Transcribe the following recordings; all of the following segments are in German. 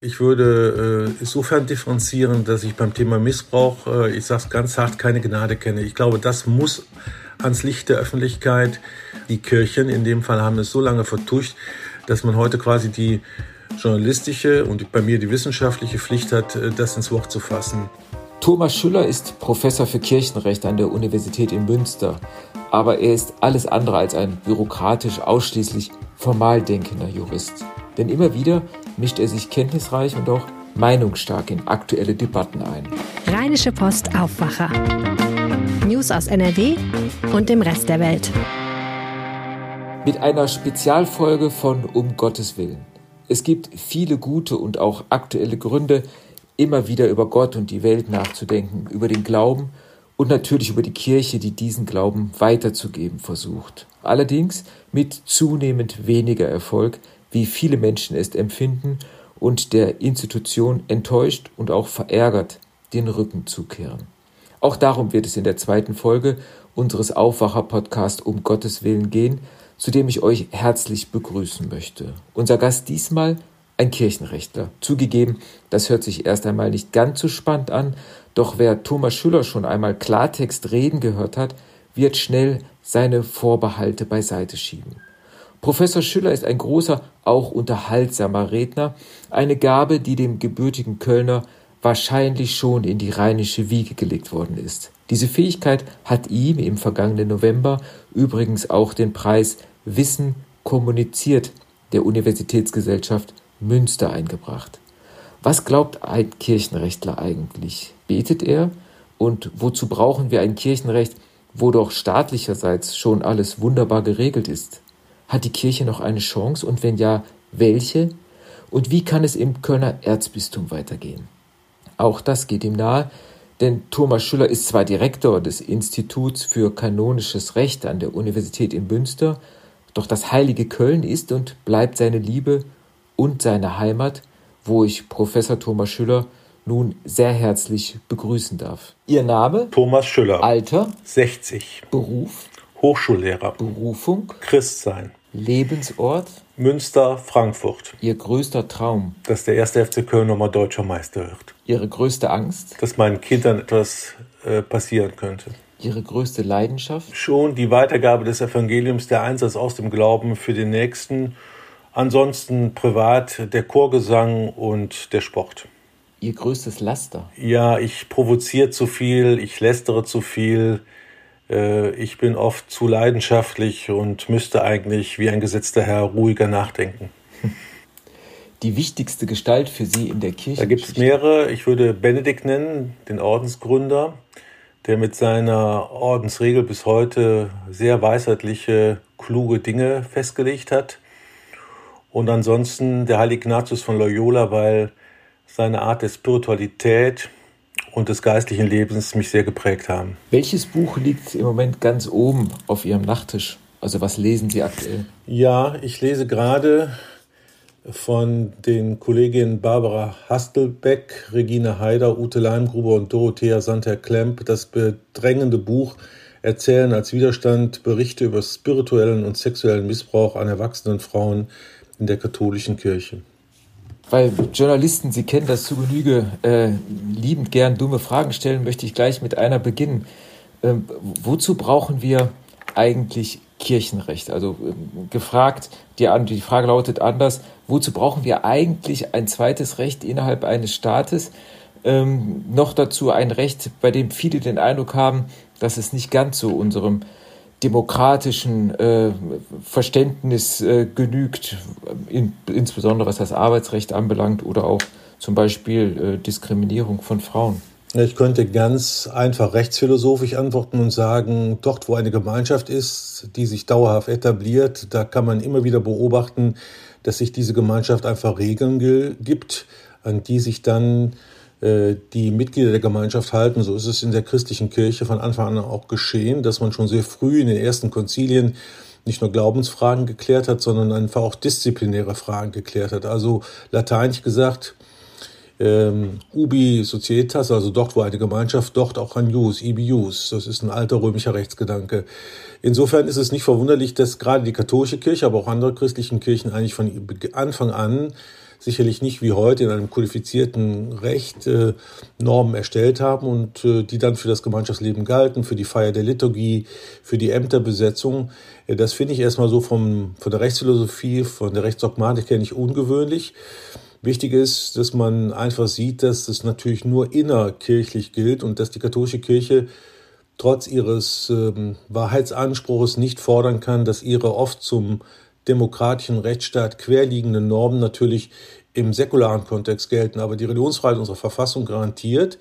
Ich würde äh, insofern differenzieren, dass ich beim Thema Missbrauch, äh, ich sage es ganz hart, keine Gnade kenne. Ich glaube, das muss ans Licht der Öffentlichkeit. Die Kirchen in dem Fall haben es so lange vertuscht, dass man heute quasi die journalistische und bei mir die wissenschaftliche Pflicht hat, äh, das ins Wort zu fassen. Thomas Schüller ist Professor für Kirchenrecht an der Universität in Münster, aber er ist alles andere als ein bürokratisch ausschließlich formal denkender Jurist. Denn immer wieder mischt er sich kenntnisreich und auch meinungsstark in aktuelle Debatten ein. Rheinische Post Aufwacher. News aus NRW und dem Rest der Welt. Mit einer Spezialfolge von Um Gottes Willen. Es gibt viele gute und auch aktuelle Gründe, immer wieder über Gott und die Welt nachzudenken, über den Glauben und natürlich über die Kirche, die diesen Glauben weiterzugeben versucht. Allerdings mit zunehmend weniger Erfolg, wie viele Menschen es empfinden und der Institution enttäuscht und auch verärgert den Rücken zukehren. Auch darum wird es in der zweiten Folge unseres Aufwacher-Podcasts um Gottes Willen gehen, zu dem ich euch herzlich begrüßen möchte. Unser Gast diesmal ein Kirchenrechtler. Zugegeben, das hört sich erst einmal nicht ganz so spannend an, doch wer Thomas Schüller schon einmal Klartext reden gehört hat, wird schnell seine Vorbehalte beiseite schieben. Professor Schüller ist ein großer, auch unterhaltsamer Redner, eine Gabe, die dem gebürtigen Kölner wahrscheinlich schon in die rheinische Wiege gelegt worden ist. Diese Fähigkeit hat ihm im vergangenen November übrigens auch den Preis Wissen kommuniziert der Universitätsgesellschaft Münster eingebracht. Was glaubt ein Kirchenrechtler eigentlich? Betet er? Und wozu brauchen wir ein Kirchenrecht, wo doch staatlicherseits schon alles wunderbar geregelt ist? Hat die Kirche noch eine Chance und wenn ja, welche? Und wie kann es im Kölner Erzbistum weitergehen? Auch das geht ihm nahe, denn Thomas Schüller ist zwar Direktor des Instituts für kanonisches Recht an der Universität in Münster, doch das heilige Köln ist und bleibt seine Liebe und seine Heimat, wo ich Professor Thomas Schüller nun sehr herzlich begrüßen darf. Ihr Name? Thomas Schüller. Alter? 60. Beruf? Hochschullehrer. Berufung? Christsein. Lebensort? Münster, Frankfurt. Ihr größter Traum? Dass der erste FC Köln nochmal deutscher Meister wird. Ihre größte Angst? Dass meinen Kindern etwas äh, passieren könnte. Ihre größte Leidenschaft? Schon die Weitergabe des Evangeliums, der Einsatz aus dem Glauben für den Nächsten. Ansonsten privat der Chorgesang und der Sport. Ihr größtes Laster? Ja, ich provoziere zu viel, ich lästere zu viel, ich bin oft zu leidenschaftlich und müsste eigentlich wie ein gesetzter Herr ruhiger nachdenken. Die wichtigste Gestalt für Sie in der Kirche? Da gibt es mehrere. Ich würde Benedikt nennen, den Ordensgründer, der mit seiner Ordensregel bis heute sehr weisheitliche, kluge Dinge festgelegt hat. Und ansonsten der heilige Ignatius von Loyola, weil seine Art der Spiritualität und des geistlichen Lebens mich sehr geprägt haben. Welches Buch liegt im Moment ganz oben auf Ihrem Nachttisch? Also was lesen Sie aktuell? Ja, ich lese gerade von den Kolleginnen Barbara Hastelbeck, Regine Haider, Ute Leimgruber und Dorothea Santer-Klemp das bedrängende Buch Erzählen als Widerstand Berichte über spirituellen und sexuellen Missbrauch an erwachsenen Frauen in der katholischen Kirche weil Journalisten, Sie kennen das zu Genüge, äh, liebend gern dumme Fragen stellen, möchte ich gleich mit einer beginnen. Ähm, wozu brauchen wir eigentlich Kirchenrecht? Also ähm, gefragt, die, die Frage lautet anders, wozu brauchen wir eigentlich ein zweites Recht innerhalb eines Staates? Ähm, noch dazu ein Recht, bei dem viele den Eindruck haben, dass es nicht ganz so unserem demokratischen äh, Verständnis äh, genügt, in, insbesondere was das Arbeitsrecht anbelangt oder auch zum Beispiel äh, Diskriminierung von Frauen? Ich könnte ganz einfach rechtsphilosophisch antworten und sagen, dort wo eine Gemeinschaft ist, die sich dauerhaft etabliert, da kann man immer wieder beobachten, dass sich diese Gemeinschaft einfach Regeln gibt, an die sich dann die Mitglieder der Gemeinschaft halten. So ist es in der christlichen Kirche von Anfang an auch geschehen, dass man schon sehr früh in den ersten Konzilien nicht nur Glaubensfragen geklärt hat, sondern einfach auch disziplinäre Fragen geklärt hat. Also lateinisch gesagt, ähm, ubi societas, also dort, wo eine Gemeinschaft, dort auch ein jus, ibi jus. Das ist ein alter römischer Rechtsgedanke. Insofern ist es nicht verwunderlich, dass gerade die katholische Kirche, aber auch andere christlichen Kirchen eigentlich von Anfang an sicherlich nicht wie heute in einem kodifizierten Recht äh, Normen erstellt haben und äh, die dann für das Gemeinschaftsleben galten, für die Feier der Liturgie, für die Ämterbesetzung. Äh, das finde ich erstmal so vom, von der Rechtsphilosophie, von der Rechtsdogmatik her nicht ungewöhnlich. Wichtig ist, dass man einfach sieht, dass das natürlich nur innerkirchlich gilt und dass die katholische Kirche trotz ihres ähm, Wahrheitsanspruchs nicht fordern kann, dass ihre oft zum demokratischen Rechtsstaat querliegenden Normen natürlich im säkularen Kontext gelten. Aber die Religionsfreiheit unserer Verfassung garantiert,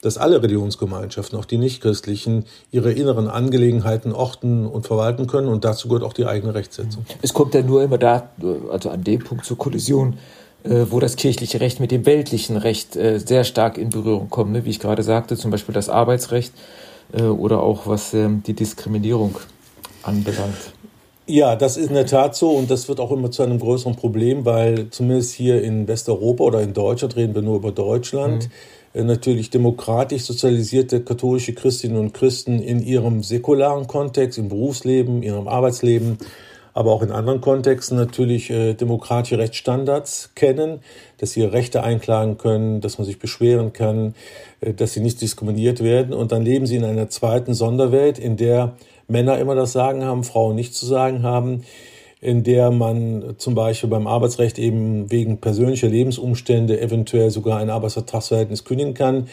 dass alle Religionsgemeinschaften, auch die nichtchristlichen, ihre inneren Angelegenheiten orten und verwalten können. Und dazu gehört auch die eigene Rechtsetzung. Es kommt ja nur immer da, also an dem Punkt zur Kollision, äh, wo das kirchliche Recht mit dem weltlichen Recht äh, sehr stark in Berührung kommt. Ne? Wie ich gerade sagte, zum Beispiel das Arbeitsrecht äh, oder auch was ähm, die Diskriminierung anbelangt. Ja, das ist in der Tat so und das wird auch immer zu einem größeren Problem, weil zumindest hier in Westeuropa oder in Deutschland reden wir nur über Deutschland. Mhm. Natürlich demokratisch sozialisierte katholische Christinnen und Christen in ihrem säkularen Kontext, im Berufsleben, in ihrem Arbeitsleben, aber auch in anderen Kontexten natürlich äh, demokratische Rechtsstandards kennen, dass sie ihre Rechte einklagen können, dass man sich beschweren kann, äh, dass sie nicht diskriminiert werden. Und dann leben sie in einer zweiten Sonderwelt, in der Männer immer das Sagen haben, Frauen nicht zu sagen haben, in der man zum Beispiel beim Arbeitsrecht eben wegen persönlicher Lebensumstände eventuell sogar ein Arbeitsvertragsverhältnis kündigen kann.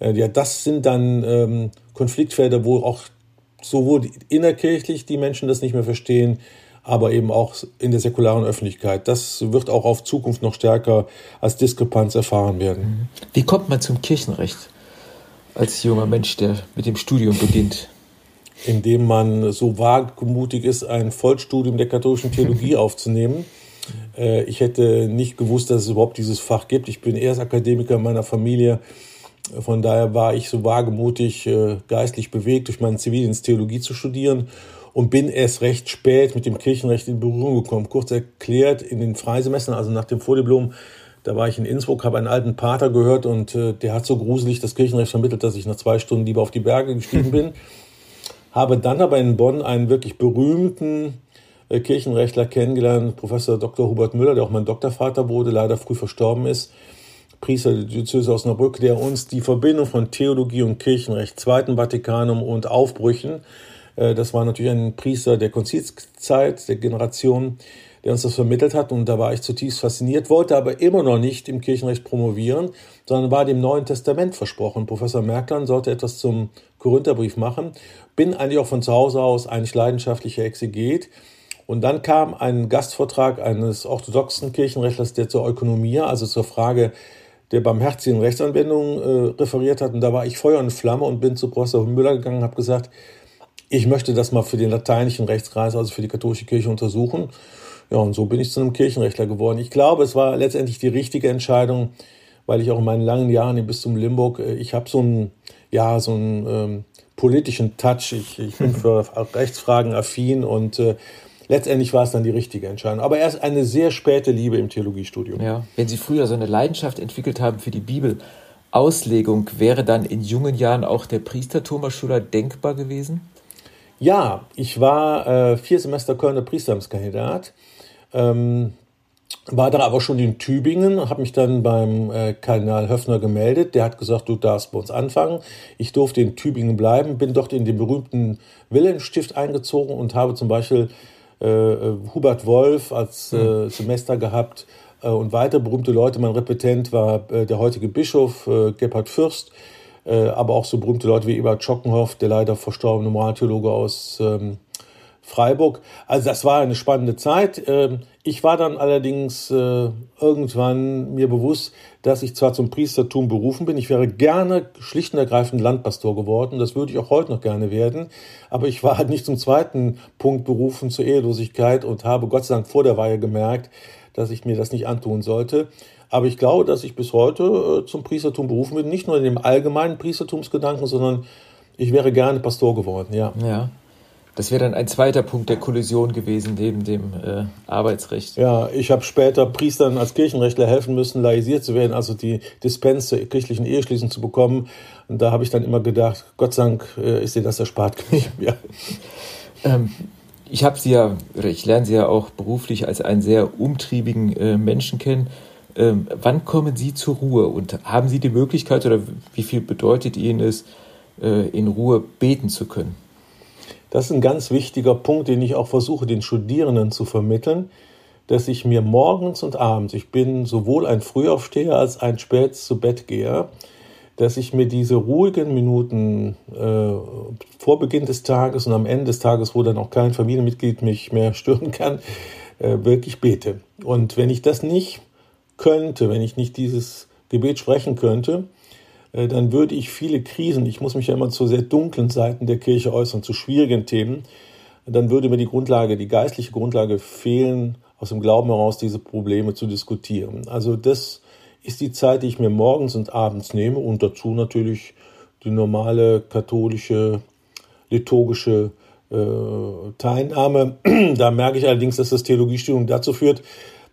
Äh, ja, das sind dann ähm, Konfliktfelder, wo auch sowohl innerkirchlich die Menschen das nicht mehr verstehen, aber eben auch in der säkularen Öffentlichkeit. Das wird auch auf Zukunft noch stärker als Diskrepanz erfahren werden. Wie kommt man zum Kirchenrecht als junger Mensch, der mit dem Studium beginnt? Indem man so wagemutig ist, ein Vollstudium der katholischen Theologie aufzunehmen. Äh, ich hätte nicht gewusst, dass es überhaupt dieses Fach gibt. Ich bin erst Akademiker in meiner Familie. Von daher war ich so wagemutig, äh, geistlich bewegt, durch meinen Zivildienst Theologie zu studieren und bin erst recht spät mit dem Kirchenrecht in Berührung gekommen. Kurz erklärt, in den Freisemestern, also nach dem Vordiplom, da war ich in Innsbruck, habe einen alten Pater gehört und äh, der hat so gruselig das Kirchenrecht vermittelt, dass ich nach zwei Stunden lieber auf die Berge gestiegen bin habe dann aber in Bonn einen wirklich berühmten äh, Kirchenrechtler kennengelernt, Professor Dr. Hubert Müller, der auch mein Doktorvater wurde, leider früh verstorben ist, Priester der Diözese Osnabrück, der uns die Verbindung von Theologie und Kirchenrecht, Zweiten Vatikanum und Aufbrüchen, äh, das war natürlich ein Priester der Konzilszeit, der Generation, der uns das vermittelt hat. Und da war ich zutiefst fasziniert, wollte aber immer noch nicht im Kirchenrecht promovieren, sondern war dem Neuen Testament versprochen. Professor Merkland sollte etwas zum Korintherbrief machen. Bin eigentlich auch von zu Hause aus eigentlich leidenschaftlicher Exeget. Und dann kam ein Gastvortrag eines orthodoxen Kirchenrechtlers, der zur Ökonomie, also zur Frage der barmherzigen Rechtsanwendung äh, referiert hat. Und da war ich Feuer und Flamme und bin zu Professor Müller gegangen und habe gesagt, ich möchte das mal für den lateinischen Rechtskreis, also für die katholische Kirche untersuchen. Ja, und so bin ich zu einem Kirchenrechtler geworden. Ich glaube, es war letztendlich die richtige Entscheidung, weil ich auch in meinen langen Jahren im Bistum Limburg, äh, ich habe so einen, ja, so einen ähm, politischen Touch. Ich, ich bin für Rechtsfragen affin und äh, letztendlich war es dann die richtige Entscheidung. Aber erst eine sehr späte Liebe im Theologiestudium. Ja, wenn Sie früher so eine Leidenschaft entwickelt haben für die Bibel, Auslegung, wäre dann in jungen Jahren auch der Priester Thomas Schuller denkbar gewesen? Ja, ich war äh, vier Semester Kölner Priesteramtskandidat ähm, war da aber schon in Tübingen, habe mich dann beim äh, Kardinal Höffner gemeldet. Der hat gesagt, du darfst bei uns anfangen. Ich durfte in Tübingen bleiben, bin dort in den berühmten Wilhelmstift eingezogen und habe zum Beispiel äh, äh Hubert Wolf als äh, hm. Semester gehabt äh, und weitere berühmte Leute. Mein Repetent war äh, der heutige Bischof äh, Gebhard Fürst, äh, aber auch so berühmte Leute wie Ebert Schockenhoff, der leider verstorbene Moraltheologe aus ähm, Freiburg. Also das war eine spannende Zeit. Ähm, ich war dann allerdings äh, irgendwann mir bewusst, dass ich zwar zum Priestertum berufen bin, ich wäre gerne schlicht und ergreifend Landpastor geworden, das würde ich auch heute noch gerne werden, aber ich war halt nicht zum zweiten Punkt berufen zur Ehelosigkeit und habe Gott sei Dank vor der Weihe gemerkt, dass ich mir das nicht antun sollte. Aber ich glaube, dass ich bis heute äh, zum Priestertum berufen bin, nicht nur in dem allgemeinen Priestertumsgedanken, sondern ich wäre gerne Pastor geworden, ja. Ja, das wäre dann ein zweiter Punkt der Kollision gewesen neben dem äh, Arbeitsrecht. Ja, ich habe später Priestern als Kirchenrechtler helfen müssen, laisiert zu werden, also die Dispens zur kirchlichen Eheschließung zu bekommen. Und da habe ich dann immer gedacht, Gott sei Dank äh, ist dir das erspart geblieben. Ja. Ähm, ich habe Sie ja, oder ich lerne Sie ja auch beruflich als einen sehr umtriebigen äh, Menschen kennen. Ähm, wann kommen Sie zur Ruhe und haben Sie die Möglichkeit oder wie viel bedeutet Ihnen es, äh, in Ruhe beten zu können? Das ist ein ganz wichtiger Punkt, den ich auch versuche, den Studierenden zu vermitteln, dass ich mir morgens und abends, ich bin sowohl ein Frühaufsteher als ein spät zu Bett gehe, dass ich mir diese ruhigen Minuten äh, vor Beginn des Tages und am Ende des Tages, wo dann auch kein Familienmitglied mich mehr stören kann, äh, wirklich bete. Und wenn ich das nicht könnte, wenn ich nicht dieses Gebet sprechen könnte, dann würde ich viele Krisen, ich muss mich ja immer zu sehr dunklen Seiten der Kirche äußern, zu schwierigen Themen, dann würde mir die Grundlage, die geistliche Grundlage fehlen, aus dem Glauben heraus diese Probleme zu diskutieren. Also das ist die Zeit, die ich mir morgens und abends nehme und dazu natürlich die normale katholische liturgische äh, Teilnahme. da merke ich allerdings, dass das Theologiestudium dazu führt,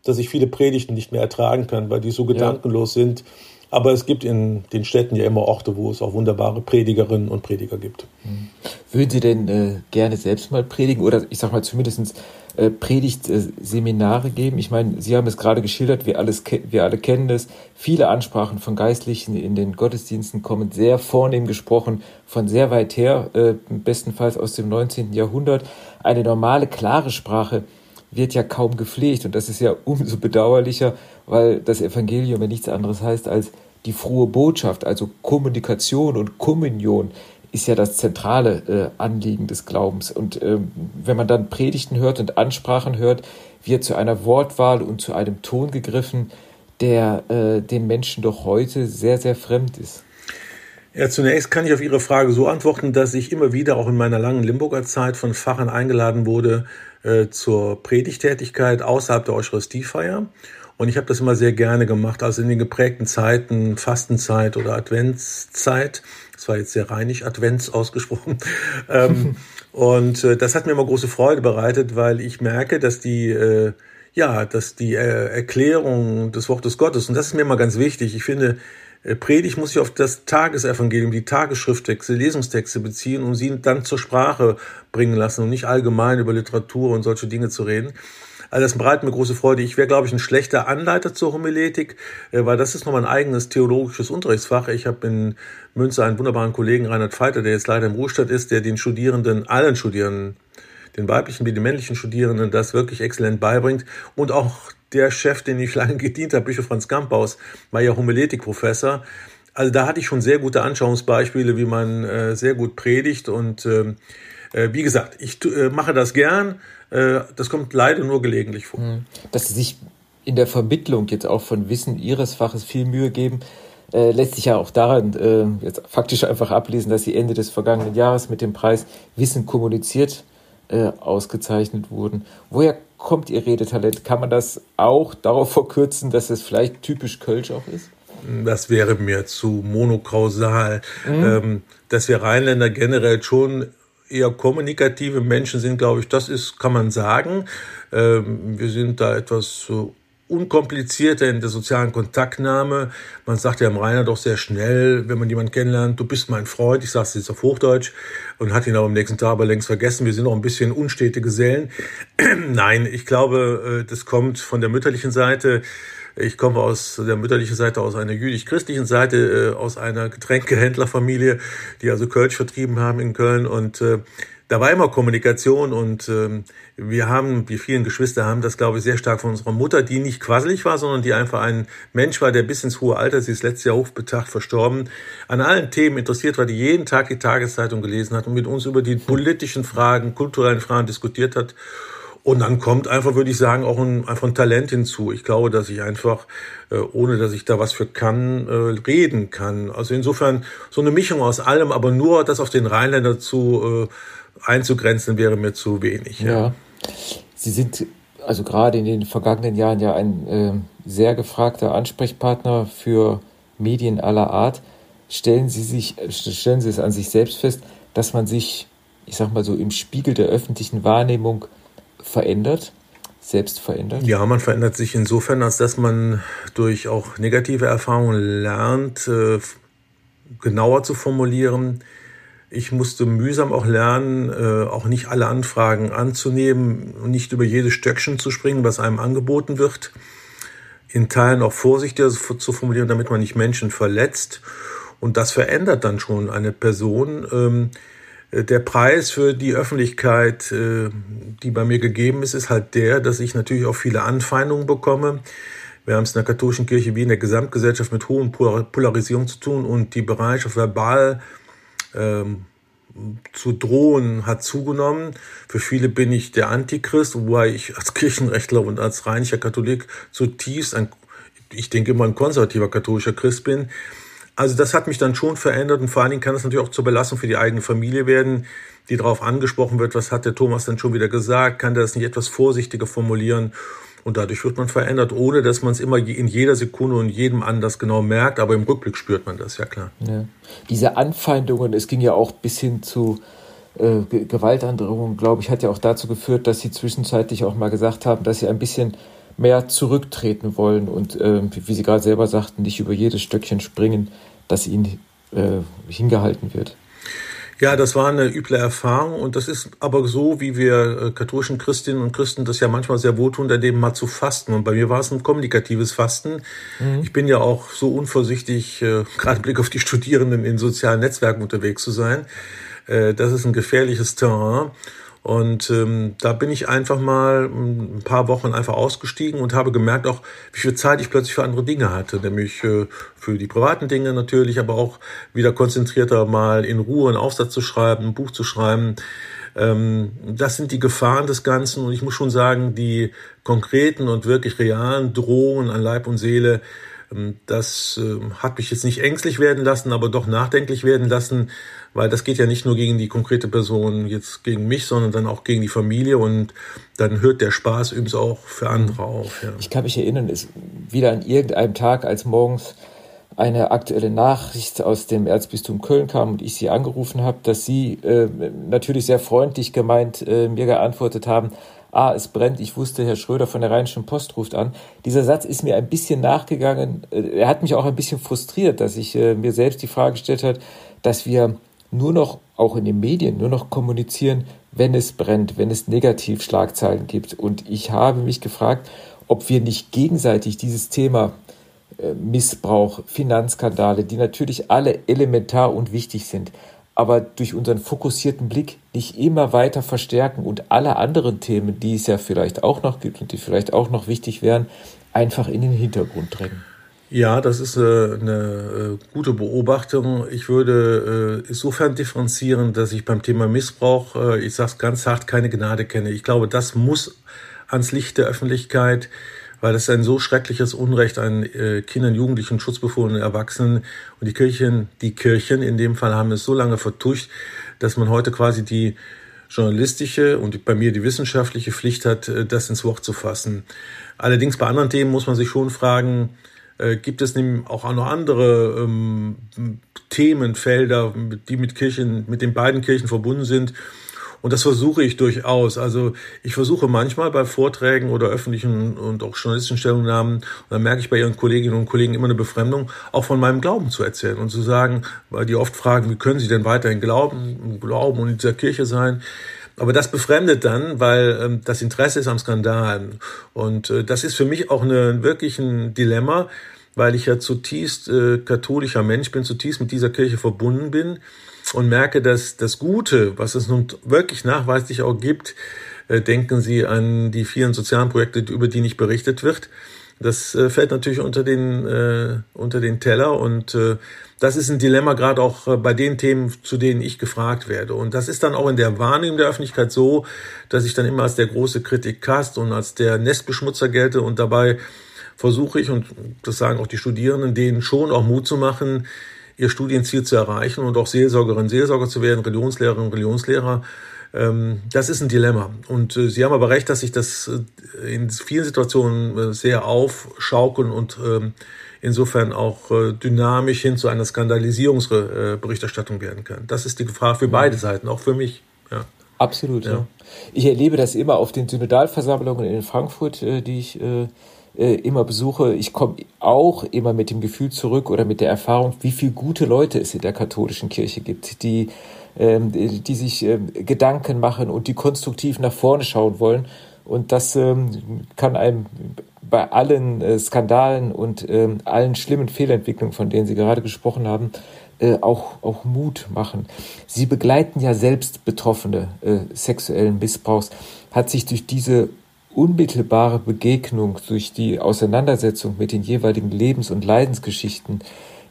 dass ich viele Predigten nicht mehr ertragen kann, weil die so gedankenlos ja. sind. Aber es gibt in den Städten ja immer Orte, wo es auch wunderbare Predigerinnen und Prediger gibt. Hm. Würden Sie denn äh, gerne selbst mal predigen oder ich sag mal zumindest äh, Predigtseminare geben? Ich meine, Sie haben es gerade geschildert, wir, alles, wir alle kennen es. Viele Ansprachen von Geistlichen in den Gottesdiensten kommen sehr vornehm gesprochen, von sehr weit her, äh, bestenfalls aus dem 19. Jahrhundert. Eine normale, klare Sprache wird ja kaum gepflegt. Und das ist ja umso bedauerlicher, weil das Evangelium ja nichts anderes heißt als die frohe Botschaft, also Kommunikation und Kommunion ist ja das zentrale äh, Anliegen des Glaubens. Und ähm, wenn man dann Predigten hört und Ansprachen hört, wird zu einer Wortwahl und zu einem Ton gegriffen, der äh, den Menschen doch heute sehr, sehr fremd ist. Ja, zunächst kann ich auf Ihre Frage so antworten, dass ich immer wieder auch in meiner langen Limburger Zeit von Pfarrern eingeladen wurde, äh, zur Predigtätigkeit außerhalb der Eucharistiefeier. Und ich habe das immer sehr gerne gemacht, also in den geprägten Zeiten, Fastenzeit oder Adventszeit. Das war jetzt sehr reinig Advents ausgesprochen. ähm, und äh, das hat mir immer große Freude bereitet, weil ich merke, dass die äh, ja, dass die äh, Erklärung des Wortes Gottes, und das ist mir immer ganz wichtig, ich finde, Predigt muss sich auf das Tagesevangelium, die Tagesschrifttexte, Lesungstexte beziehen und sie dann zur Sprache bringen lassen und nicht allgemein über Literatur und solche Dinge zu reden. Also das bereitet mir große Freude. Ich wäre, glaube ich, ein schlechter Anleiter zur Homiletik, äh, weil das ist nochmal ein eigenes theologisches Unterrichtsfach. Ich habe in Münster einen wunderbaren Kollegen, Reinhard Feiter, der jetzt leider im Ruhestand ist, der den Studierenden, allen Studierenden, den weiblichen wie den männlichen Studierenden, das wirklich exzellent beibringt und auch der Chef, den ich lange gedient habe, Bischof Franz Gampaus, war ja Homiletikprofessor. Also da hatte ich schon sehr gute Anschauungsbeispiele, wie man äh, sehr gut predigt. Und ähm, äh, wie gesagt, ich äh, mache das gern. Äh, das kommt leider nur gelegentlich vor. Hm. Dass Sie sich in der Vermittlung jetzt auch von Wissen Ihres Faches viel Mühe geben, äh, lässt sich ja auch daran äh, jetzt faktisch einfach ablesen, dass Sie Ende des vergangenen Jahres mit dem Preis Wissen kommuniziert äh, ausgezeichnet wurden. Woher kommt Ihr Redetalent? Kann man das auch darauf verkürzen, dass es vielleicht typisch Kölsch auch ist? Das wäre mir zu monokausal. Mhm. Ähm, dass wir Rheinländer generell schon eher kommunikative Menschen sind, glaube ich, das ist, kann man sagen. Ähm, wir sind da etwas so unkomplizierter in der sozialen Kontaktnahme. Man sagt ja im Rainer doch sehr schnell, wenn man jemanden kennenlernt, du bist mein Freund, ich sage es jetzt auf Hochdeutsch und hat ihn aber am nächsten Tag aber längst vergessen. Wir sind auch ein bisschen unstete Gesellen. Nein, ich glaube, äh, das kommt von der mütterlichen Seite. Ich komme aus der mütterlichen Seite, aus einer jüdisch-christlichen Seite, äh, aus einer Getränkehändlerfamilie, die also Kölsch vertrieben haben in Köln und äh, da war immer Kommunikation und ähm, wir haben, die vielen Geschwister haben das, glaube ich, sehr stark von unserer Mutter, die nicht quasselig war, sondern die einfach ein Mensch war, der bis ins hohe Alter, sie ist letztes Jahr hochbetagt verstorben, an allen Themen interessiert war, die jeden Tag die Tageszeitung gelesen hat und mit uns über die politischen Fragen, kulturellen Fragen diskutiert hat. Und dann kommt einfach, würde ich sagen, auch ein, einfach ein Talent hinzu. Ich glaube, dass ich einfach, äh, ohne dass ich da was für kann, äh, reden kann. Also insofern so eine Mischung aus allem, aber nur das auf den Rheinländer zu äh, einzugrenzen wäre mir zu wenig. Ja. ja. Sie sind also gerade in den vergangenen Jahren ja ein sehr gefragter Ansprechpartner für Medien aller Art. Stellen Sie sich, stellen Sie es an sich selbst fest, dass man sich, ich sag mal so, im Spiegel der öffentlichen Wahrnehmung verändert, selbst verändert? Ja, man verändert sich insofern, als dass man durch auch negative Erfahrungen lernt, äh, genauer zu formulieren, ich musste mühsam auch lernen, äh, auch nicht alle Anfragen anzunehmen nicht über jedes Stöckchen zu springen, was einem angeboten wird. in Teilen auch vorsichtiger zu formulieren, damit man nicht Menschen verletzt. Und das verändert dann schon eine Person. Ähm, äh, der Preis für die Öffentlichkeit, äh, die bei mir gegeben ist, ist halt der, dass ich natürlich auch viele Anfeindungen bekomme. Wir haben es in der katholischen Kirche wie in der Gesamtgesellschaft mit hohen Polarisierung zu tun und die Bereitschaft verbal ähm, zu drohen hat zugenommen. Für viele bin ich der Antichrist, wobei ich als Kirchenrechtler und als rheinischer Katholik zutiefst ein, ich denke immer ein konservativer katholischer Christ bin. Also das hat mich dann schon verändert und vor allen Dingen kann es natürlich auch zur Belastung für die eigene Familie werden, die darauf angesprochen wird, was hat der Thomas denn schon wieder gesagt, kann der das nicht etwas vorsichtiger formulieren und dadurch wird man verändert, ohne dass man es immer in jeder Sekunde und jedem anders genau merkt, aber im Rückblick spürt man das, ja klar. Ja. Diese Anfeindungen, es ging ja auch bis hin zu äh, Gewaltandrohungen, glaube ich, hat ja auch dazu geführt, dass sie zwischenzeitlich auch mal gesagt haben, dass sie ein bisschen mehr zurücktreten wollen und, äh, wie Sie gerade selber sagten, nicht über jedes Stöckchen springen, das ihnen äh, hingehalten wird. Ja, das war eine üble Erfahrung und das ist aber so, wie wir äh, katholischen Christinnen und Christen das ja manchmal sehr wohltun, daneben mal zu fasten. Und bei mir war es ein kommunikatives Fasten. Mhm. Ich bin ja auch so unvorsichtig, äh, gerade Blick auf die Studierenden in sozialen Netzwerken unterwegs zu sein. Äh, das ist ein gefährliches Terrain. Und ähm, da bin ich einfach mal ein paar Wochen einfach ausgestiegen und habe gemerkt auch, wie viel Zeit ich plötzlich für andere Dinge hatte, nämlich äh, für die privaten Dinge natürlich, aber auch wieder konzentrierter mal in Ruhe einen Aufsatz zu schreiben, ein Buch zu schreiben. Ähm, das sind die Gefahren des Ganzen und ich muss schon sagen, die konkreten und wirklich realen Drohungen an Leib und Seele, ähm, das äh, hat mich jetzt nicht ängstlich werden lassen, aber doch nachdenklich werden lassen weil das geht ja nicht nur gegen die konkrete Person, jetzt gegen mich, sondern dann auch gegen die Familie und dann hört der Spaß übrigens auch für andere auf. Ja. Ich kann mich erinnern, es wieder an irgendeinem Tag, als morgens eine aktuelle Nachricht aus dem Erzbistum Köln kam und ich sie angerufen habe, dass sie äh, natürlich sehr freundlich gemeint äh, mir geantwortet haben, ah, es brennt, ich wusste, Herr Schröder von der Rheinischen Post ruft an. Dieser Satz ist mir ein bisschen nachgegangen. Äh, er hat mich auch ein bisschen frustriert, dass ich äh, mir selbst die Frage gestellt habe, dass wir nur noch, auch in den Medien, nur noch kommunizieren, wenn es brennt, wenn es Negativschlagzeilen gibt. Und ich habe mich gefragt, ob wir nicht gegenseitig dieses Thema äh, Missbrauch, Finanzskandale, die natürlich alle elementar und wichtig sind, aber durch unseren fokussierten Blick nicht immer weiter verstärken und alle anderen Themen, die es ja vielleicht auch noch gibt und die vielleicht auch noch wichtig wären, einfach in den Hintergrund drängen. Ja, das ist äh, eine äh, gute Beobachtung. Ich würde äh, insofern differenzieren, dass ich beim Thema Missbrauch, ich sage es ganz hart, keine Gnade kenne. Ich glaube, das muss ans Licht der Öffentlichkeit, weil es ein so schreckliches Unrecht an Kindern, Jugendlichen, schutzbefohlenen Erwachsenen und die Kirchen, die Kirchen in dem Fall haben es so lange vertuscht, dass man heute quasi die journalistische und bei mir die wissenschaftliche Pflicht hat, das ins Wort zu fassen. Allerdings bei anderen Themen muss man sich schon fragen, äh, gibt es auch noch andere ähm, Themenfelder, die mit Kirchen, mit den beiden Kirchen verbunden sind. Und das versuche ich durchaus. Also ich versuche manchmal bei Vorträgen oder öffentlichen und auch journalistischen Stellungnahmen, und dann merke ich bei Ihren Kolleginnen und Kollegen immer eine Befremdung, auch von meinem Glauben zu erzählen und zu sagen, weil die oft fragen, wie können Sie denn weiterhin glauben, glauben und in dieser Kirche sein? Aber das befremdet dann, weil ähm, das Interesse ist am Skandal. Und äh, das ist für mich auch eine, wirklich ein Dilemma, weil ich ja zutiefst äh, katholischer Mensch bin, zutiefst mit dieser Kirche verbunden bin und merke, dass das Gute, was es nun wirklich nachweislich auch gibt, äh, denken Sie an die vielen sozialen Projekte, über die nicht berichtet wird. Das äh, fällt natürlich unter den, äh, unter den Teller und äh, das ist ein Dilemma gerade auch äh, bei den Themen, zu denen ich gefragt werde. Und das ist dann auch in der Wahrnehmung der Öffentlichkeit so, dass ich dann immer als der große Kritikast und als der Nestbeschmutzer gelte und dabei versuche ich, und das sagen auch die Studierenden, denen schon auch Mut zu machen, ihr Studienziel zu erreichen und auch Seelsorgerin, Seelsorger zu werden, Religionslehrerin, Religionslehrer. Ähm, das ist ein Dilemma. Und äh, Sie haben aber recht, dass sich das äh, in vielen Situationen sehr aufschaukeln und ähm, insofern auch äh, dynamisch hin zu einer Skandalisierungsberichterstattung werden kann. Das ist die Gefahr für beide Seiten, auch für mich. Ja. Absolut. Ja. ja. Ich erlebe das immer auf den Synodalversammlungen in Frankfurt, äh, die ich äh, immer besuche. Ich komme auch immer mit dem Gefühl zurück oder mit der Erfahrung, wie viele gute Leute es in der katholischen Kirche gibt, die, ähm, die sich ähm, Gedanken machen und die konstruktiv nach vorne schauen wollen Und das ähm, kann einem bei allen äh, Skandalen und ähm, allen schlimmen Fehlentwicklungen, von denen Sie gerade gesprochen haben, äh, auch, auch Mut machen. Sie begleiten ja selbst Betroffene äh, sexuellen Missbrauchs. Hat sich durch diese unmittelbare Begegnung, durch die Auseinandersetzung mit den jeweiligen Lebens- und Leidensgeschichten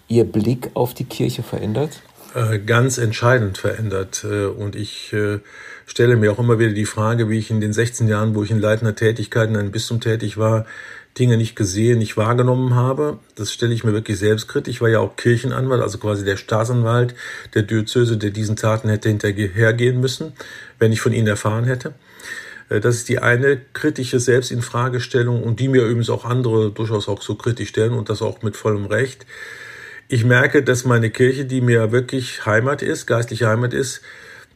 Ihr Blick auf die Kirche verändert? Äh, ganz entscheidend verändert. Äh, und ich äh, stelle mir auch immer wieder die Frage, wie ich in den 16 Jahren, wo ich in leitender Tätigkeit in einem Bistum tätig war, Dinge nicht gesehen, nicht wahrgenommen habe. Das stelle ich mir wirklich selbstkritisch. Ich war ja auch Kirchenanwalt, also quasi der Staatsanwalt der Diözese, der diesen Taten hätte hinterhergehen müssen, wenn ich von ihnen erfahren hätte. Das ist die eine kritische Selbstinfragestellung und die mir übrigens auch andere durchaus auch so kritisch stellen und das auch mit vollem Recht. Ich merke, dass meine Kirche, die mir wirklich Heimat ist, geistliche Heimat ist,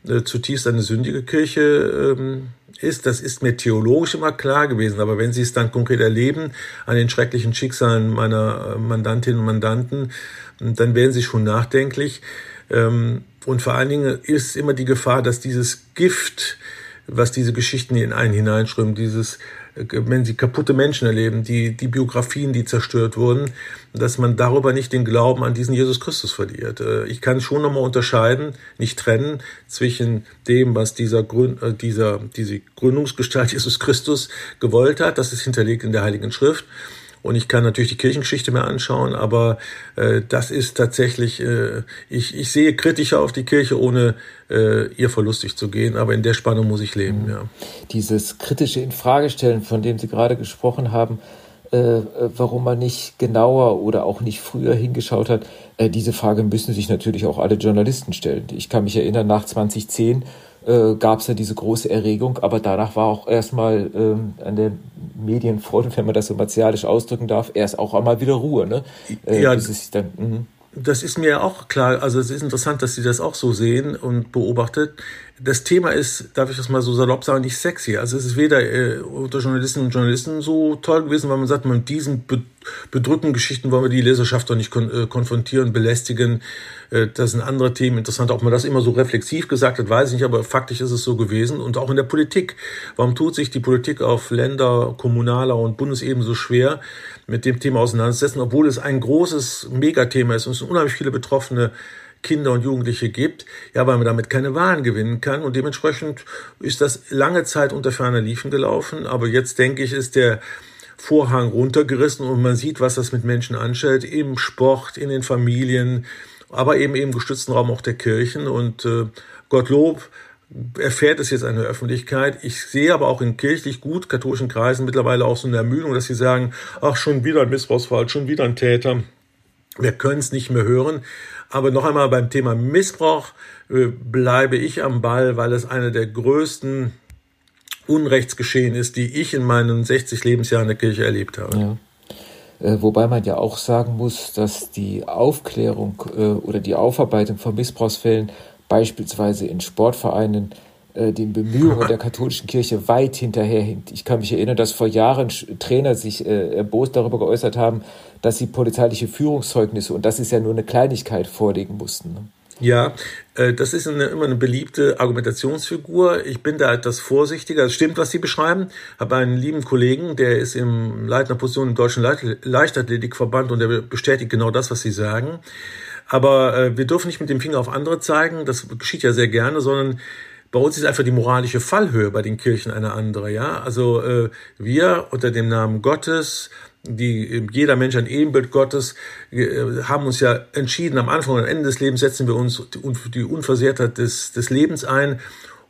äh, zutiefst eine sündige Kirche ähm, ist. Das ist mir theologisch immer klar gewesen. Aber wenn Sie es dann konkret erleben an den schrecklichen Schicksalen meiner äh, Mandantinnen und Mandanten, dann werden Sie schon nachdenklich. Ähm, und vor allen Dingen ist immer die Gefahr, dass dieses Gift, was diese Geschichten in einen hineinströmen, dieses wenn sie kaputte Menschen erleben, die, die Biografien, die zerstört wurden, dass man darüber nicht den Glauben an diesen Jesus Christus verliert. Äh, ich kann schon nochmal unterscheiden, nicht trennen zwischen dem, was dieser, Gründ, äh, dieser, diese Gründungsgestalt Jesus Christus gewollt hat, das ist hinterlegt in der Heiligen Schrift, und ich kann natürlich die Kirchengeschichte mehr anschauen, aber äh, das ist tatsächlich, äh, ich, ich sehe kritischer auf die Kirche, ohne äh, ihr verlustig zu gehen, aber in der Spannung muss ich leben, mhm. ja. Dieses kritische Infragestellen, von dem Sie gerade gesprochen haben, äh, warum man nicht genauer oder auch nicht früher hingeschaut hat, äh, diese Frage müssen sich natürlich auch alle Journalisten stellen. Ich kann mich erinnern, nach 2010 äh, gab es ja diese große Erregung, aber danach war auch erstmal ähm, an der Medienfront, wenn man das so martialisch ausdrücken darf, erst auch einmal wieder Ruhe. Ne? Äh, ja, dann, mhm. das ist mir auch klar. Also es ist interessant, dass Sie das auch so sehen und beobachtet das Thema ist, darf ich das mal so salopp sagen, nicht sexy. Also es ist weder äh, unter Journalistinnen und Journalisten so toll gewesen, weil man sagt, mit diesen be bedrückenden Geschichten wollen wir die Leserschaft doch nicht kon äh, konfrontieren, belästigen. Äh, das sind andere Themen interessant. Ob man das immer so reflexiv gesagt hat, weiß ich nicht, aber faktisch ist es so gewesen. Und auch in der Politik. Warum tut sich die Politik auf Länder-, kommunaler und Bundesebene so schwer, mit dem Thema auseinanderzusetzen, obwohl es ein großes Megathema ist und es unheimlich viele Betroffene Kinder und Jugendliche gibt, ja, weil man damit keine Wahlen gewinnen kann. Und dementsprechend ist das lange Zeit unter ferner Liefen gelaufen. Aber jetzt denke ich, ist der Vorhang runtergerissen und man sieht, was das mit Menschen anstellt, im Sport, in den Familien, aber eben im gestützten Raum auch der Kirchen. Und äh, Gottlob erfährt es jetzt eine Öffentlichkeit. Ich sehe aber auch in kirchlich gut katholischen Kreisen mittlerweile auch so eine Ermüdung, dass sie sagen, ach, schon wieder ein Missbrauchsfall, schon wieder ein Täter. Wir können es nicht mehr hören. Aber noch einmal beim Thema Missbrauch äh, bleibe ich am Ball, weil es eine der größten Unrechtsgeschehen ist, die ich in meinen 60 Lebensjahren der Kirche erlebt habe. Ja. Äh, wobei man ja auch sagen muss, dass die Aufklärung äh, oder die Aufarbeitung von Missbrauchsfällen beispielsweise in Sportvereinen den Bemühungen der katholischen Kirche weit hinterherhinkt. Ich kann mich erinnern, dass vor Jahren Trainer sich äh, erbost darüber geäußert haben, dass sie polizeiliche Führungszeugnisse, und das ist ja nur eine Kleinigkeit, vorlegen mussten. Ne? Ja, äh, das ist eine, immer eine beliebte Argumentationsfigur. Ich bin da etwas vorsichtiger. Es stimmt, was Sie beschreiben. Ich habe einen lieben Kollegen, der ist im leitender Position im Deutschen Leichtathletikverband und der bestätigt genau das, was Sie sagen. Aber äh, wir dürfen nicht mit dem Finger auf andere zeigen. Das geschieht ja sehr gerne, sondern bei uns ist einfach die moralische Fallhöhe bei den Kirchen eine andere. Ja, also äh, wir unter dem Namen Gottes die, jeder Mensch ein Ebenbild Gottes, äh, haben uns ja entschieden, am Anfang und am Ende des Lebens setzen wir uns die Unversehrtheit des, des Lebens ein.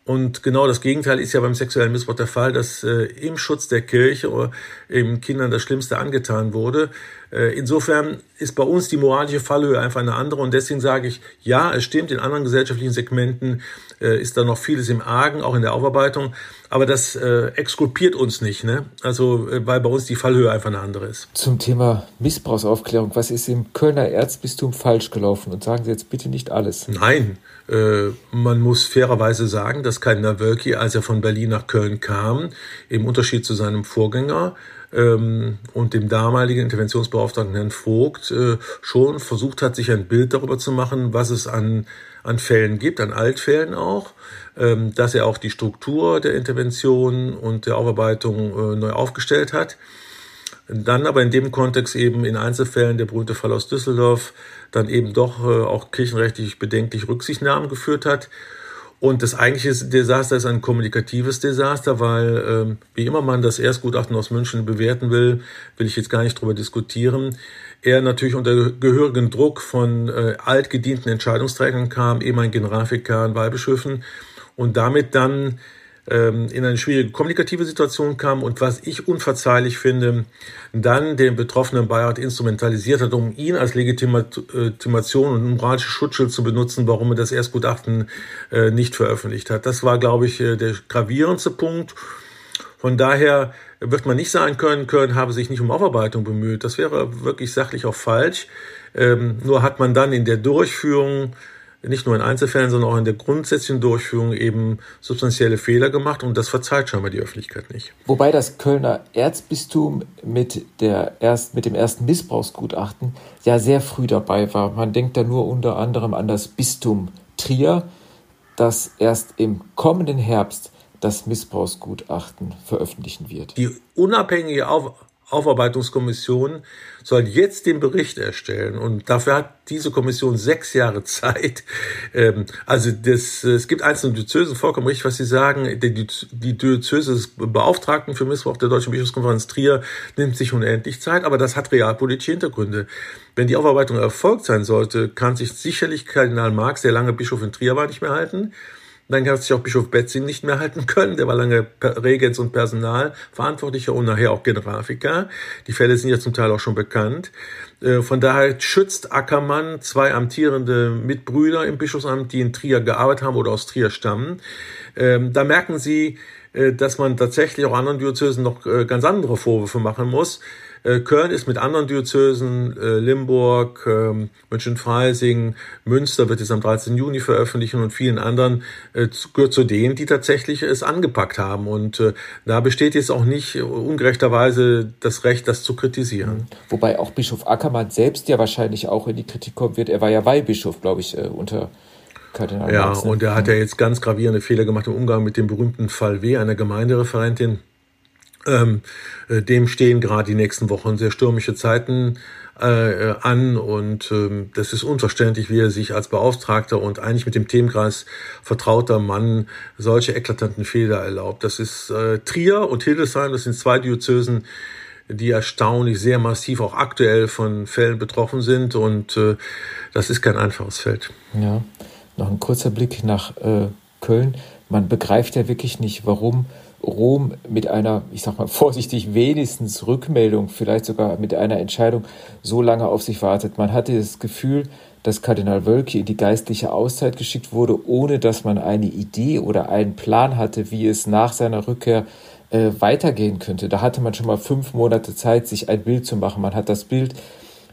Und genau das Gegenteil ist ja beim sexuellen Missbrauch der Fall, dass äh, im Schutz der Kirche oder eben Kindern das Schlimmste angetan wurde. Äh, insofern ist bei uns die moralische Fallhöhe einfach eine andere. Und deswegen sage ich, ja, es stimmt, in anderen gesellschaftlichen Segmenten äh, ist da noch vieles im Argen, auch in der Aufarbeitung. Aber das äh, exkulpiert uns nicht, ne? Also, weil bei uns die Fallhöhe einfach eine andere ist. Zum Thema Missbrauchsaufklärung, was ist im Kölner Erzbistum falsch gelaufen? Und sagen Sie jetzt bitte nicht alles. Nein, äh, man muss fairerweise sagen, dass Kardinal Wölki, als er von Berlin nach Köln kam, im Unterschied zu seinem Vorgänger, ähm, und dem damaligen Interventionsbeauftragten Herrn Vogt äh, schon versucht hat, sich ein Bild darüber zu machen, was es an, an Fällen gibt, an Altfällen auch, ähm, dass er auch die Struktur der Intervention und der Aufarbeitung äh, neu aufgestellt hat. Dann aber in dem Kontext eben in Einzelfällen der berühmte Fall aus Düsseldorf dann eben doch äh, auch kirchenrechtlich bedenklich Rücksichtnahmen geführt hat. Und das eigentliche Desaster ist ein kommunikatives Desaster, weil ähm, wie immer man das Erstgutachten aus München bewerten will, will ich jetzt gar nicht drüber diskutieren. Er natürlich unter gehörigen Druck von äh, altgedienten Entscheidungsträgern kam, eben ein Generalvikar in Weihbischöfen und damit dann ähm, in eine schwierige kommunikative Situation kam und was ich unverzeihlich finde, dann den betroffenen Beirat instrumentalisiert hat, um ihn als Legitimation und moralische Schutzschild zu benutzen, warum er das Erstgutachten äh, nicht veröffentlicht hat. Das war, glaube ich, äh, der gravierendste Punkt. Von daher wird man nicht sagen können, Köln habe sich nicht um Aufarbeitung bemüht. Das wäre wirklich sachlich auch falsch. Ähm, nur hat man dann in der Durchführung nicht nur in Einzelfällen, sondern auch in der grundsätzlichen Durchführung eben substanzielle Fehler gemacht und das verzeiht scheinbar die Öffentlichkeit nicht. Wobei das Kölner Erzbistum mit, der erst, mit dem ersten Missbrauchsgutachten ja sehr früh dabei war. Man denkt da nur unter anderem an das Bistum Trier, das erst im kommenden Herbst das Missbrauchsgutachten veröffentlichen wird. Die unabhängige Auf Aufarbeitungskommission soll jetzt den Bericht erstellen und dafür hat diese Kommission sechs Jahre Zeit. Ähm, also das, es gibt einzelne Diözesen, vollkommen richtig, was Sie sagen. Die, die Diözese Beauftragten für Missbrauch der Deutschen Bischofskonferenz Trier nimmt sich unendlich Zeit, aber das hat realpolitische Hintergründe. Wenn die Aufarbeitung erfolgt sein sollte, kann sich sicherlich Kardinal Marx, der lange Bischof in Trier war, nicht mehr halten. Dann hat sich auch Bischof Betzing nicht mehr halten können. Der war lange Regens- und Personalverantwortlicher und nachher auch Generalvikar. Die Fälle sind ja zum Teil auch schon bekannt. Äh, von daher schützt Ackermann zwei amtierende Mitbrüder im Bischofsamt, die in Trier gearbeitet haben oder aus Trier stammen. Ähm, da merken Sie, äh, dass man tatsächlich auch anderen Diözesen noch äh, ganz andere Vorwürfe machen muss. Äh, Köln ist mit anderen Diözesen, äh, Limburg, ähm, München-Freising, Münster wird es am 13. Juni veröffentlichen und vielen anderen äh, gehört zu denen, die tatsächlich es angepackt haben. Und da besteht jetzt auch nicht ungerechterweise das Recht, das zu kritisieren. Wobei auch Bischof Ackermann selbst ja wahrscheinlich auch in die Kritik kommen wird. Er war ja Weihbischof, glaube ich, unter Kardinal Ja, ne? und er hat ja jetzt ganz gravierende Fehler gemacht im Umgang mit dem berühmten Fall W, einer Gemeindereferentin ähm, äh, dem stehen gerade die nächsten Wochen sehr stürmische Zeiten äh, an und ähm, das ist unverständlich, wie er sich als Beauftragter und eigentlich mit dem Themenkreis vertrauter Mann solche eklatanten Fehler erlaubt. Das ist äh, Trier und Hildesheim, das sind zwei Diözesen, die erstaunlich sehr massiv auch aktuell von Fällen betroffen sind und äh, das ist kein einfaches Feld. Ja, noch ein kurzer Blick nach äh, Köln. Man begreift ja wirklich nicht, warum Rom mit einer, ich sag mal vorsichtig, wenigstens Rückmeldung, vielleicht sogar mit einer Entscheidung so lange auf sich wartet. Man hatte das Gefühl, dass Kardinal Wölki in die geistliche Auszeit geschickt wurde, ohne dass man eine Idee oder einen Plan hatte, wie es nach seiner Rückkehr äh, weitergehen könnte. Da hatte man schon mal fünf Monate Zeit, sich ein Bild zu machen. Man hat das Bild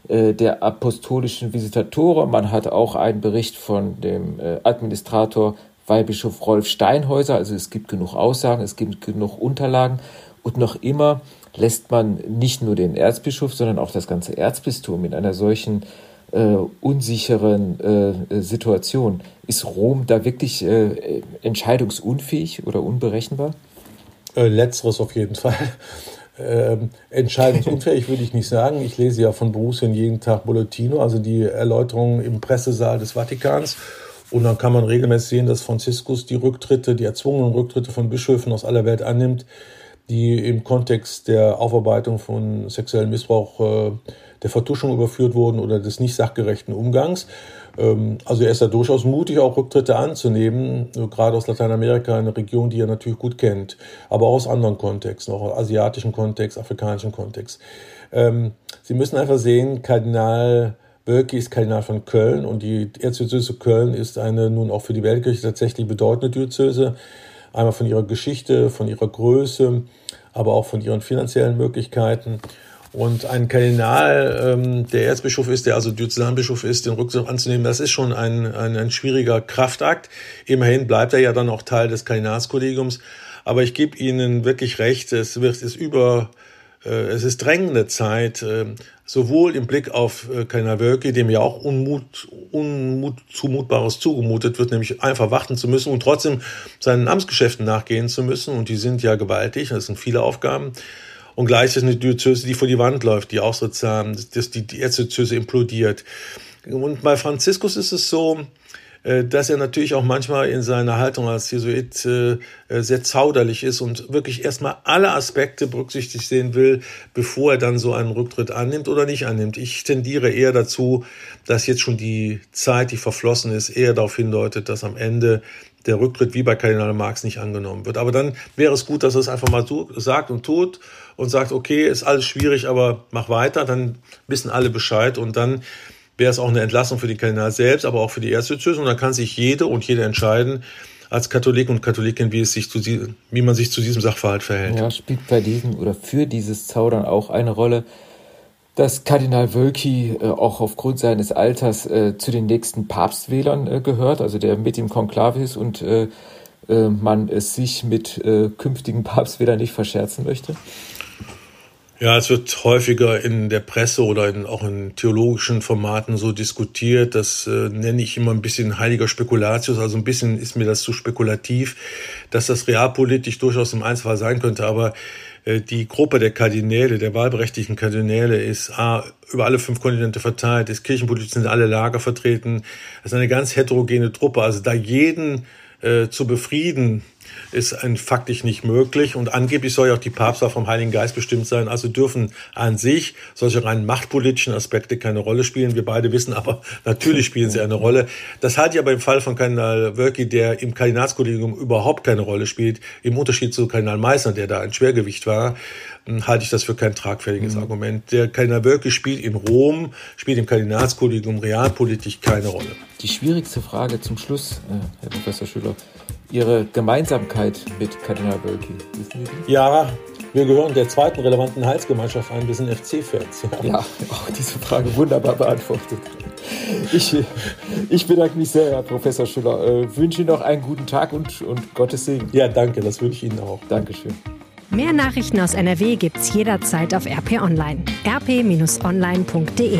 äh, der apostolischen Visitatoren, man hat auch einen Bericht von dem äh, Administrator Weihbischof Rolf Steinhäuser. Also es gibt genug Aussagen, es gibt genug Unterlagen und noch immer lässt man nicht nur den Erzbischof, sondern auch das ganze Erzbistum in einer solchen äh, unsicheren äh, Situation. Ist Rom da wirklich äh, entscheidungsunfähig oder unberechenbar? Äh, letzteres auf jeden Fall. Ähm, entscheidungsunfähig würde ich nicht sagen. Ich lese ja von Borussia jeden Tag Bollettino, also die Erläuterungen im Pressesaal des Vatikans. Und dann kann man regelmäßig sehen, dass Franziskus die Rücktritte, die erzwungenen Rücktritte von Bischöfen aus aller Welt annimmt, die im Kontext der Aufarbeitung von sexuellem Missbrauch, äh, der Vertuschung überführt wurden oder des nicht sachgerechten Umgangs. Ähm, also er ist ja durchaus mutig, auch Rücktritte anzunehmen, gerade aus Lateinamerika, eine Region, die er natürlich gut kennt, aber auch aus anderen Kontexten, auch asiatischen Kontext, afrikanischen Kontext. Ähm, Sie müssen einfach sehen, Kardinal Wölki ist Kardinal von Köln und die Erzdiözese Köln ist eine nun auch für die Weltkirche tatsächlich bedeutende Diözese. Einmal von ihrer Geschichte, von ihrer Größe, aber auch von ihren finanziellen Möglichkeiten. Und ein Kardinal, ähm, der Erzbischof ist, der also Diözesanbischof ist, den Rückzug anzunehmen, das ist schon ein, ein, ein schwieriger Kraftakt. Immerhin bleibt er ja dann auch Teil des Kardinalskollegiums. Aber ich gebe Ihnen wirklich recht, es wird es über äh, es ist drängende Zeit, äh, sowohl im Blick auf äh, Wölki, dem ja auch Unmut, Unmut, Zumutbares zugemutet wird, nämlich einfach warten zu müssen und trotzdem seinen Amtsgeschäften nachgehen zu müssen. Und die sind ja gewaltig, das sind viele Aufgaben. Und gleich ist eine Diözese, die vor die Wand läuft, die auch sozusagen, dass die, die Erzdiözese implodiert. Und bei Franziskus ist es so, dass er natürlich auch manchmal in seiner Haltung als Jesuit äh, äh, sehr zauderlich ist und wirklich erstmal alle Aspekte berücksichtigt sehen will, bevor er dann so einen Rücktritt annimmt oder nicht annimmt. Ich tendiere eher dazu, dass jetzt schon die Zeit, die verflossen ist, eher darauf hindeutet, dass am Ende der Rücktritt wie bei Kardinal Marx nicht angenommen wird. Aber dann wäre es gut, dass er es einfach mal so sagt und tut und sagt, okay, ist alles schwierig, aber mach weiter, dann wissen alle Bescheid und dann wäre es auch eine Entlassung für den Kardinal selbst, aber auch für die Erzdiözese. Und dann kann sich jede und jede entscheiden, als Katholik und Katholikin, wie, es sich zu, wie man sich zu diesem Sachverhalt verhält. Ja, spielt bei diesem oder für dieses Zaudern auch eine Rolle, dass Kardinal Wölki äh, auch aufgrund seines Alters äh, zu den nächsten Papstwählern äh, gehört, also der mit im Konklave ist und äh, äh, man es sich mit äh, künftigen Papstwählern nicht verscherzen möchte? Ja, es wird häufiger in der Presse oder in, auch in theologischen Formaten so diskutiert. Das äh, nenne ich immer ein bisschen heiliger Spekulatius. Also ein bisschen ist mir das zu spekulativ, dass das realpolitisch durchaus im Einzelfall sein könnte. Aber äh, die Gruppe der Kardinäle, der wahlberechtigten Kardinäle ist A, über alle fünf Kontinente verteilt, ist kirchenpolitisch sind alle Lager vertreten. Das ist eine ganz heterogene Truppe. Also da jeden äh, zu befrieden, ist faktisch nicht möglich. Und angeblich soll ja auch die Papstwahl vom Heiligen Geist bestimmt sein. Also dürfen an sich solche rein machtpolitischen Aspekte keine Rolle spielen. Wir beide wissen aber, natürlich spielen sie eine Rolle. Das halte ich aber im Fall von Kardinal Wölki, der im Kardinalskollegium überhaupt keine Rolle spielt, im Unterschied zu Kardinal Meissner, der da ein Schwergewicht war, hm, halte ich das für kein tragfähiges mhm. Argument. Der Kardinal Wölki spielt in Rom, spielt im Kardinalskollegium realpolitisch keine Rolle. Die schwierigste Frage zum Schluss, äh, Herr Professor Schüler. Ihre Gemeinsamkeit mit Kardinal Wölki? Wissen Sie die? Ja, wir gehören der zweiten relevanten Heilsgemeinschaft an. Wir sind FC-Fans. Ja. ja, auch diese Frage wunderbar beantwortet. Ich, ich bedanke mich sehr, Herr Professor Schüller. Äh, wünsche Ihnen noch einen guten Tag und, und Gottes Segen. Ja, danke. Das wünsche ich Ihnen auch. Dankeschön. Mehr Nachrichten aus NRW gibt's jederzeit auf RP Online. rp-online.de